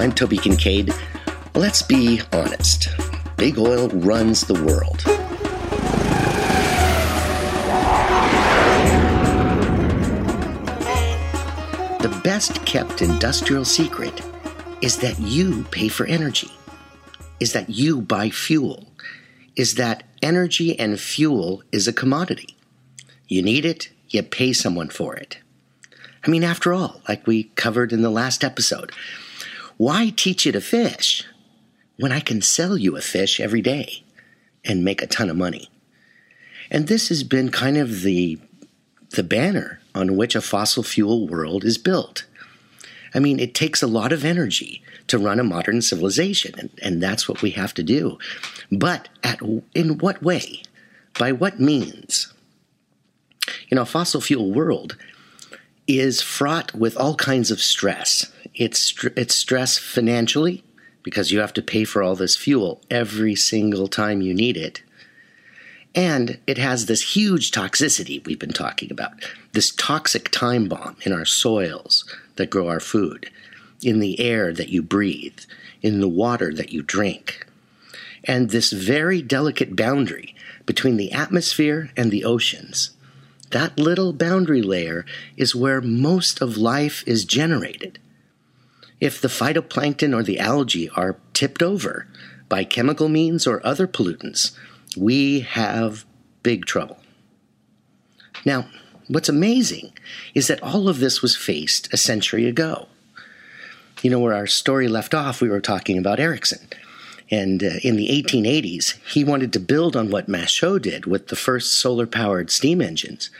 I'm Toby Kinkaid. Let's be honest. Big oil runs the world. The best kept industrial secret is that you pay for energy, is that you buy fuel, is that energy and fuel is a commodity. You need it, you pay someone for it. I mean, after all, like we covered in the last episode, why teach you to fish when I can sell you a fish every day and make a ton of money? And this has been kind of the, the banner on which a fossil fuel world is built. I mean, it takes a lot of energy to run a modern civilization, and, and that's what we have to do. But at, in what way? By what means? You know, a fossil fuel world is fraught with all kinds of stress. It's, it's stress financially because you have to pay for all this fuel every single time you need it. And it has this huge toxicity we've been talking about this toxic time bomb in our soils that grow our food, in the air that you breathe, in the water that you drink. And this very delicate boundary between the atmosphere and the oceans that little boundary layer is where most of life is generated. If the phytoplankton or the algae are tipped over by chemical means or other pollutants, we have big trouble. Now, what's amazing is that all of this was faced a century ago. You know, where our story left off, we were talking about Ericsson. And uh, in the 1880s, he wanted to build on what Mouchot did with the first solar powered steam engines.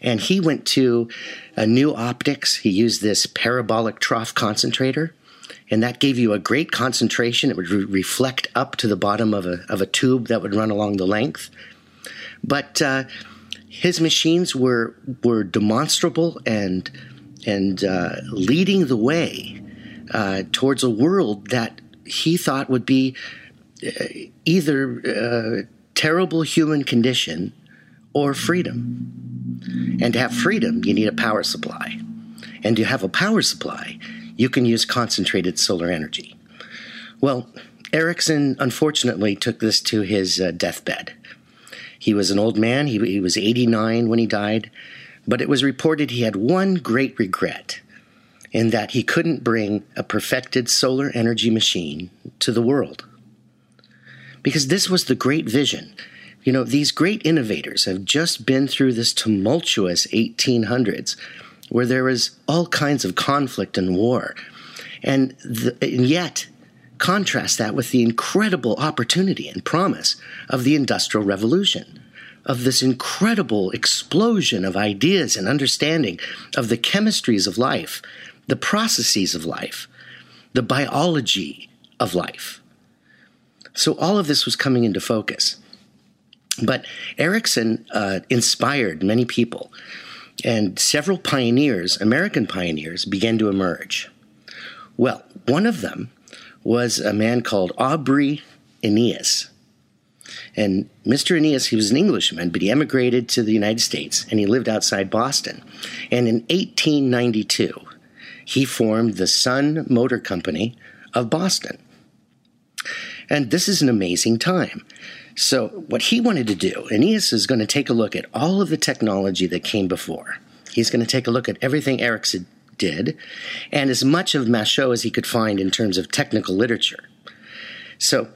And he went to a new optics. He used this parabolic trough concentrator, and that gave you a great concentration. It would re- reflect up to the bottom of a, of a tube that would run along the length. But uh, his machines were, were demonstrable and, and uh, leading the way uh, towards a world that he thought would be uh, either uh, terrible human condition or freedom. And to have freedom, you need a power supply. And to have a power supply, you can use concentrated solar energy. Well, Ericsson unfortunately took this to his uh, deathbed. He was an old man, he, he was 89 when he died, but it was reported he had one great regret in that he couldn't bring a perfected solar energy machine to the world. Because this was the great vision. You know, these great innovators have just been through this tumultuous 1800s where there was all kinds of conflict and war. And, the, and yet, contrast that with the incredible opportunity and promise of the Industrial Revolution of this incredible explosion of ideas and understanding of the chemistries of life the processes of life, the biology of life. So all of this was coming into focus. But Ericsson uh, inspired many people, and several pioneers, American pioneers, began to emerge. Well, one of them was a man called Aubrey Eneas. And Mr. Eneas, he was an Englishman, but he emigrated to the United States and he lived outside Boston. And in 1892, he formed the Sun Motor Company of Boston. And this is an amazing time. So, what he wanted to do, Eneas is going to take a look at all of the technology that came before. He's going to take a look at everything Ericsson did, and as much of Mouchot as he could find in terms of technical literature. So,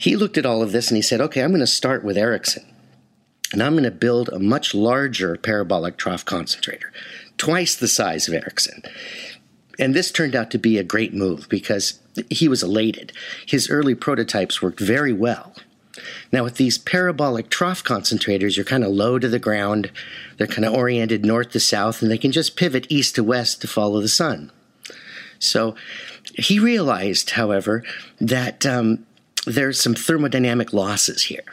he looked at all of this and he said, okay, I'm going to start with Ericsson. And I'm going to build a much larger parabolic trough concentrator, twice the size of Ericsson. And this turned out to be a great move because he was elated. His early prototypes worked very well. Now, with these parabolic trough concentrators, you're kind of low to the ground. They're kind of oriented north to south, and they can just pivot east to west to follow the sun. So he realized, however, that um, there's some thermodynamic losses here.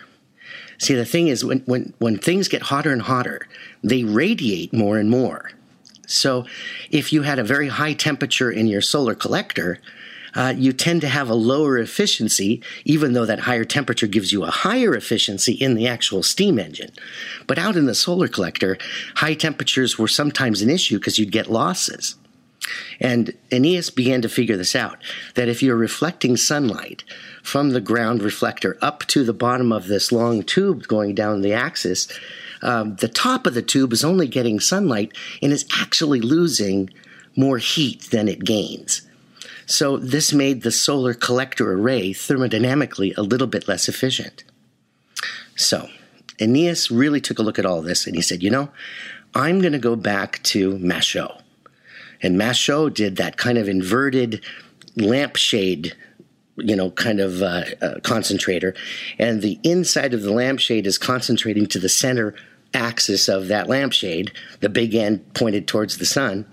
See, the thing is, when, when, when things get hotter and hotter, they radiate more and more. So if you had a very high temperature in your solar collector, uh, you tend to have a lower efficiency, even though that higher temperature gives you a higher efficiency in the actual steam engine. But out in the solar collector, high temperatures were sometimes an issue because you'd get losses. And Eneas began to figure this out that if you're reflecting sunlight from the ground reflector up to the bottom of this long tube going down the axis, um, the top of the tube is only getting sunlight and is actually losing more heat than it gains. So this made the solar collector array thermodynamically a little bit less efficient. So Eneas really took a look at all this and he said, you know, I'm going to go back to Mouchot. And Mouchot did that kind of inverted lampshade you know, kind of uh, uh, concentrator, and the inside of the lampshade is concentrating to the center axis of that lampshade, the big end pointed towards the sun,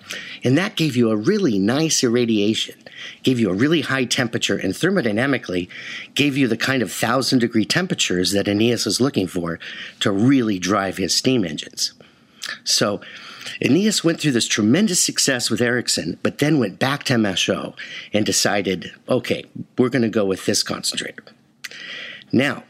and that gave you a really nice irradiation, gave you a really high temperature, and thermodynamically gave you the kind of thousand degree temperatures that Eneas was looking for to really drive his steam engines. So Eneas went through this tremendous success with Ericsson, but then went back to Mouchot and decided, okay, we're going to go with this concentrator. Now,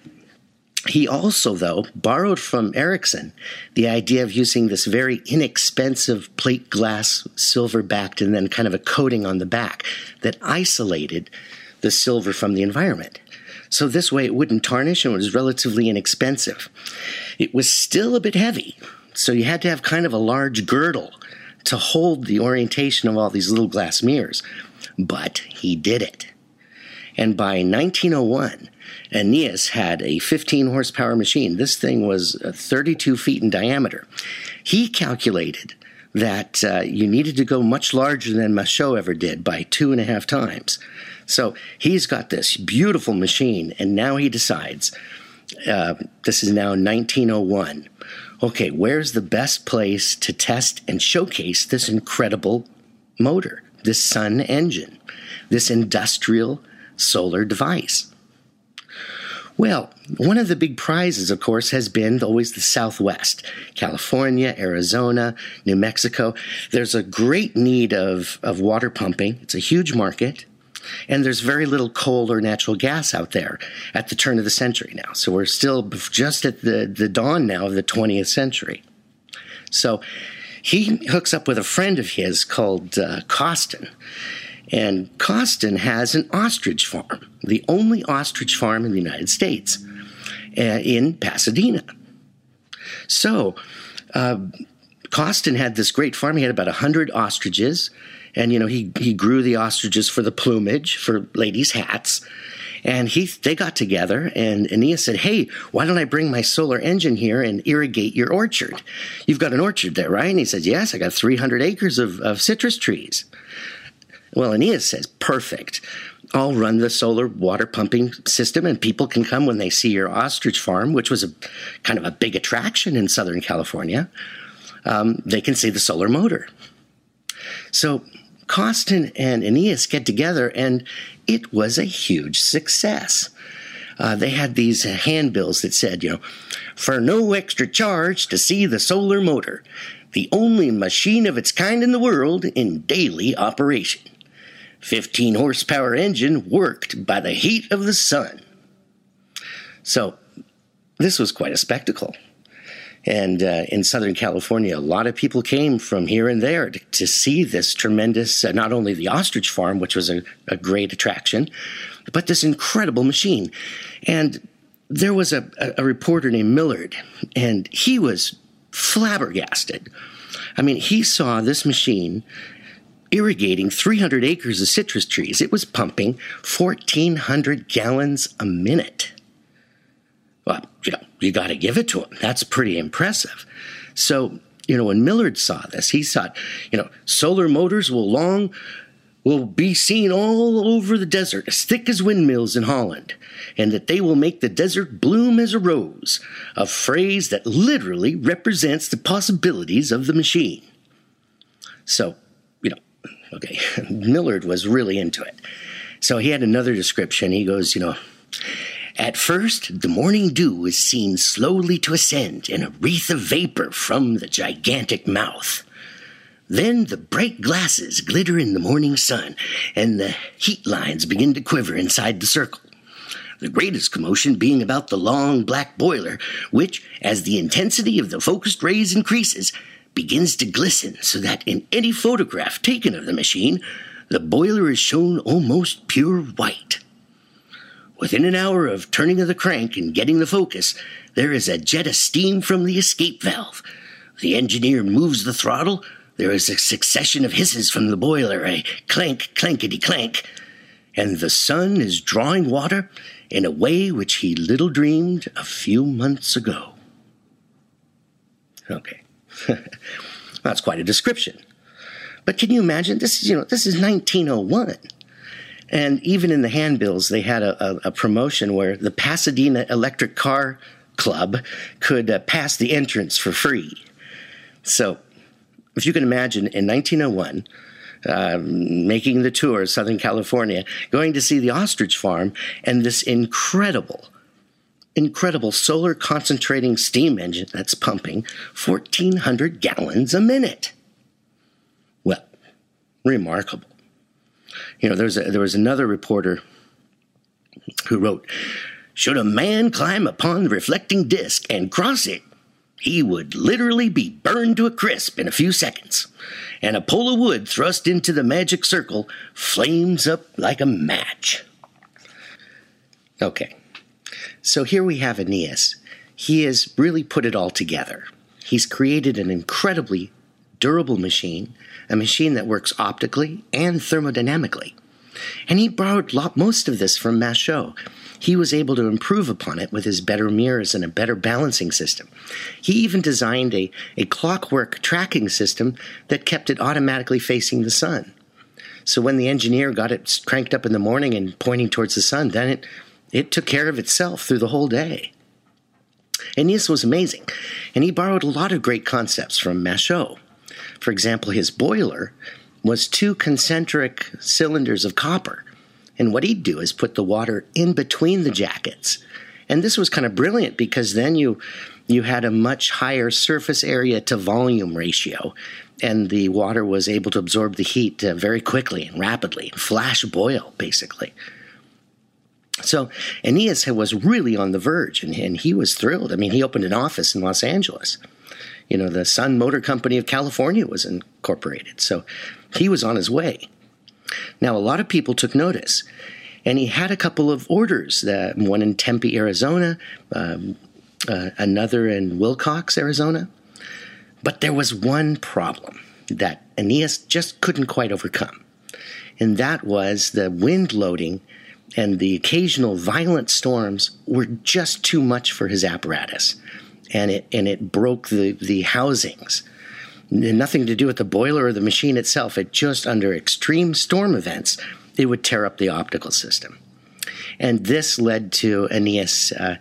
he also, though, borrowed from Ericsson the idea of using this very inexpensive plate glass, silver backed, and then kind of a coating on the back that isolated the silver from the environment. So this way it wouldn't tarnish and it was relatively inexpensive. It was still a bit heavy, so you had to have kind of a large girdle to hold the orientation of all these little glass mirrors. But he did it. And by 1901, Eneas had a 15 horsepower machine. This thing was uh, 32 feet in diameter. He calculated that uh, you needed to go much larger than Mouchot ever did by two and a half times. So he's got this beautiful machine, and now he decides uh, this is now 1901 okay, where's the best place to test and showcase this incredible motor, this sun engine, this industrial solar device? Well, one of the big prizes, of course, has been always the Southwest California, Arizona, New Mexico. There's a great need of, of water pumping, it's a huge market. And there's very little coal or natural gas out there at the turn of the century now. So we're still just at the, the dawn now of the 20th century. So he hooks up with a friend of his called uh, Cawston. And Cawston has an ostrich farm, the only ostrich farm in the United States, uh, in Pasadena. So, uh, Cawston had this great farm. He had about 100 ostriches and you know he he grew the ostriches for the plumage for ladies' hats. And he, they got together, and Eneas said, "Hey, why don't I bring my solar engine here and irrigate your orchard? You've got an orchard there, right?" And he said, "Yes, I got 300 acres of, of citrus trees." Well, Eneas says, "Perfect. I'll run the solar water pumping system, and people can come when they see your ostrich farm, which was a kind of a big attraction in Southern California. Um, they can see the solar motor." So Cawston and Eneas get together, and it was a huge success. Uh, they had these handbills that said, you know, for no extra charge to see the solar motor, the only machine of its kind in the world in daily operation. 15 horsepower engine worked by the heat of the sun. So, this was quite a spectacle. And uh, in Southern California, a lot of people came from here and there to, to see this tremendous, uh, not only the ostrich farm, which was a, a, great attraction, but this incredible machine. And there was a, a reporter named Millard, and he was flabbergasted. I mean, he saw this machine irrigating 300 acres of citrus trees. It was pumping 1,400 gallons a minute. Well, you know, you got to give it to him. That's pretty impressive. So, you know, when Millard saw this, he thought, you know, solar motors will long will be seen all over the desert, as thick as windmills in Holland, and that they will make the desert bloom as a rose, a phrase that literally represents the possibilities of the machine. So, okay, Millard was really into it. So he had another description. He goes, you know, at first, the morning dew is seen slowly to ascend in a wreath of vapor from the gigantic mouth. Then the bright glasses glitter in the morning sun, and the heat lines begin to quiver inside the circle. The greatest commotion being about the long black boiler, which, as the intensity of the focused rays increases, begins to glisten so that in any photograph taken of the machine, the boiler is shown almost pure white. Within an hour of turning of the crank and getting the focus, there is a jet of steam from the escape valve. The engineer moves the throttle. There is a succession of hisses from the boiler, a clank, clankety clank, and the sun is drawing water in a way which he little dreamed a few months ago. Okay. That's quite a description. But can you imagine this is you know this is 1901. And even in the handbills, they had a, a, a promotion where the Pasadena Electric Car Club could uh, pass the entrance for free. So, if you can imagine, in 1901, um, making the tour of Southern California, going to see the ostrich farm and this incredible, incredible solar concentrating steam engine that's pumping 1,400 gallons a minute. Well, remarkable. You know, there's a, there was another reporter who wrote, Should a man climb upon the reflecting disk and cross it, he would literally be burned to a crisp in a few seconds and a pole of wood thrust into the magic circle flames up like a match. Okay, so here we have Eneas. He has really put it all together. He's created an incredibly durable machine, a machine that works optically and thermodynamically. And he borrowed most of this from Mouchot he was able to improve upon it with his better mirrors and a better balancing system. He even designed a, a clockwork tracking system that kept it automatically facing the sun. So when the engineer got it cranked up in the morning and pointing towards the sun, then it, it took care of itself through the whole day. Eneas was amazing, and he borrowed a lot of great concepts from Mouchot. For example, his boiler was two concentric cylinders of copper and what he'd do is put the water in between the jackets. And this was kind of brilliant because then you you had a much higher surface area to volume ratio, and the water was able to absorb the heat uh, very quickly and rapidly, flash boil basically. So Eneas was really on the verge, and, and he was thrilled. I mean, he opened an office in Los Angeles. You know, the Sun Motor Company of California was incorporated, so he was on his way. Now, a lot of people took notice, and he had a couple of orders that one in Tempe, Arizona, um, uh, another in Willcox, Arizona. But there was one problem that Eneas just couldn't quite overcome, and that was the wind loading and the occasional violent storms were just too much for his apparatus, and it and it broke the the housings nothing to do with the boiler or the machine itself. It just under extreme storm events, it would tear up the optical system. And this led to Eneas uh,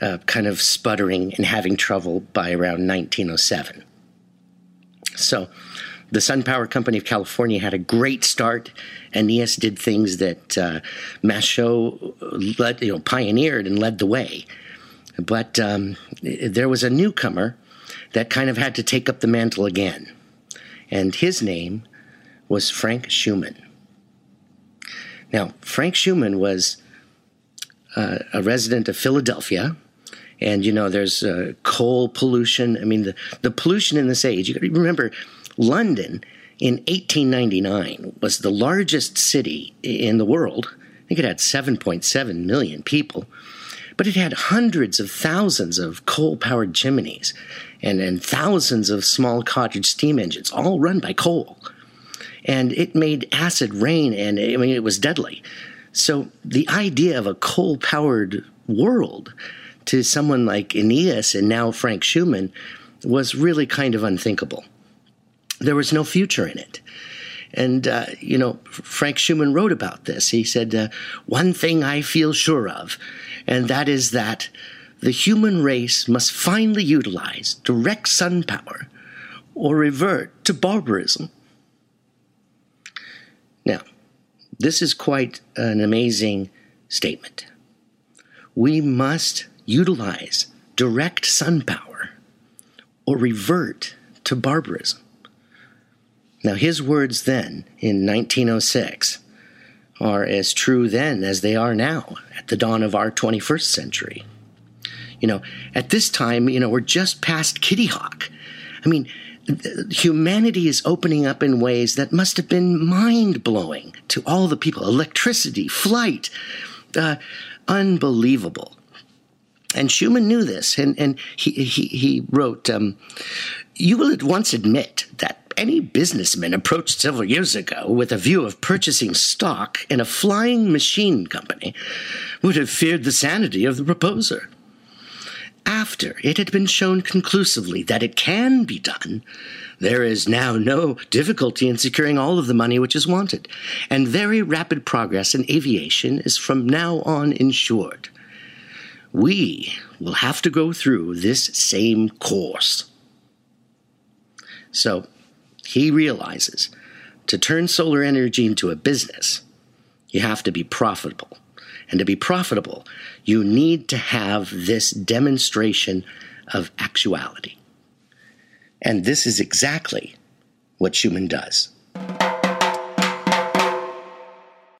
uh, kind of sputtering and having trouble by around 1907. So, the Sun Power Company of California had a great start. Eneas did things that uh, Mouchot led, you know, pioneered and led the way. But um, there was a newcomer that kind of had to take up the mantle again. And his name was Frank Shuman. Now, Frank Shuman was uh, a resident of Philadelphia. And, you know, there's uh, coal pollution. I mean, the, the pollution in this age, you got to remember, London in 1899 was the largest city in the world. I think it had 7.7 million people but it had hundreds of thousands of coal powered chimneys and, and thousands of small cottage steam engines, all run by coal. And it made acid rain, and I mean, it was deadly. So the idea of a coal powered world to someone like Eneas and now Frank Shuman was really kind of unthinkable. There was no future in it. And, uh, you know, Frank Shuman wrote about this. He said, uh, One thing I feel sure of, and that is that the human race must finally utilize direct sun power or revert to barbarism. Now, this is quite an amazing statement. We must utilize direct sun power or revert to barbarism. Now, his words then in 1906 are as true then as they are now at the dawn of our 21st century. You know, at this time, you know, we're just past Kitty Hawk. I mean, humanity is opening up in ways that must have been mind blowing to all the people. Electricity, flight, uh, unbelievable. And Shuman knew this, and, and he, he, he wrote, um, You will at once admit that any businessman approached several years ago with a view of purchasing stock in a flying machine company would have feared the sanity of the proposer. After it had been shown conclusively that it can be done, there is now no difficulty in securing all of the money which is wanted, and very rapid progress in aviation is from now on ensured. We will have to go through this same course. So, he realizes to turn solar energy into a business, you have to be profitable. And to be profitable, you need to have this demonstration of actuality. And this is exactly what Shuman does.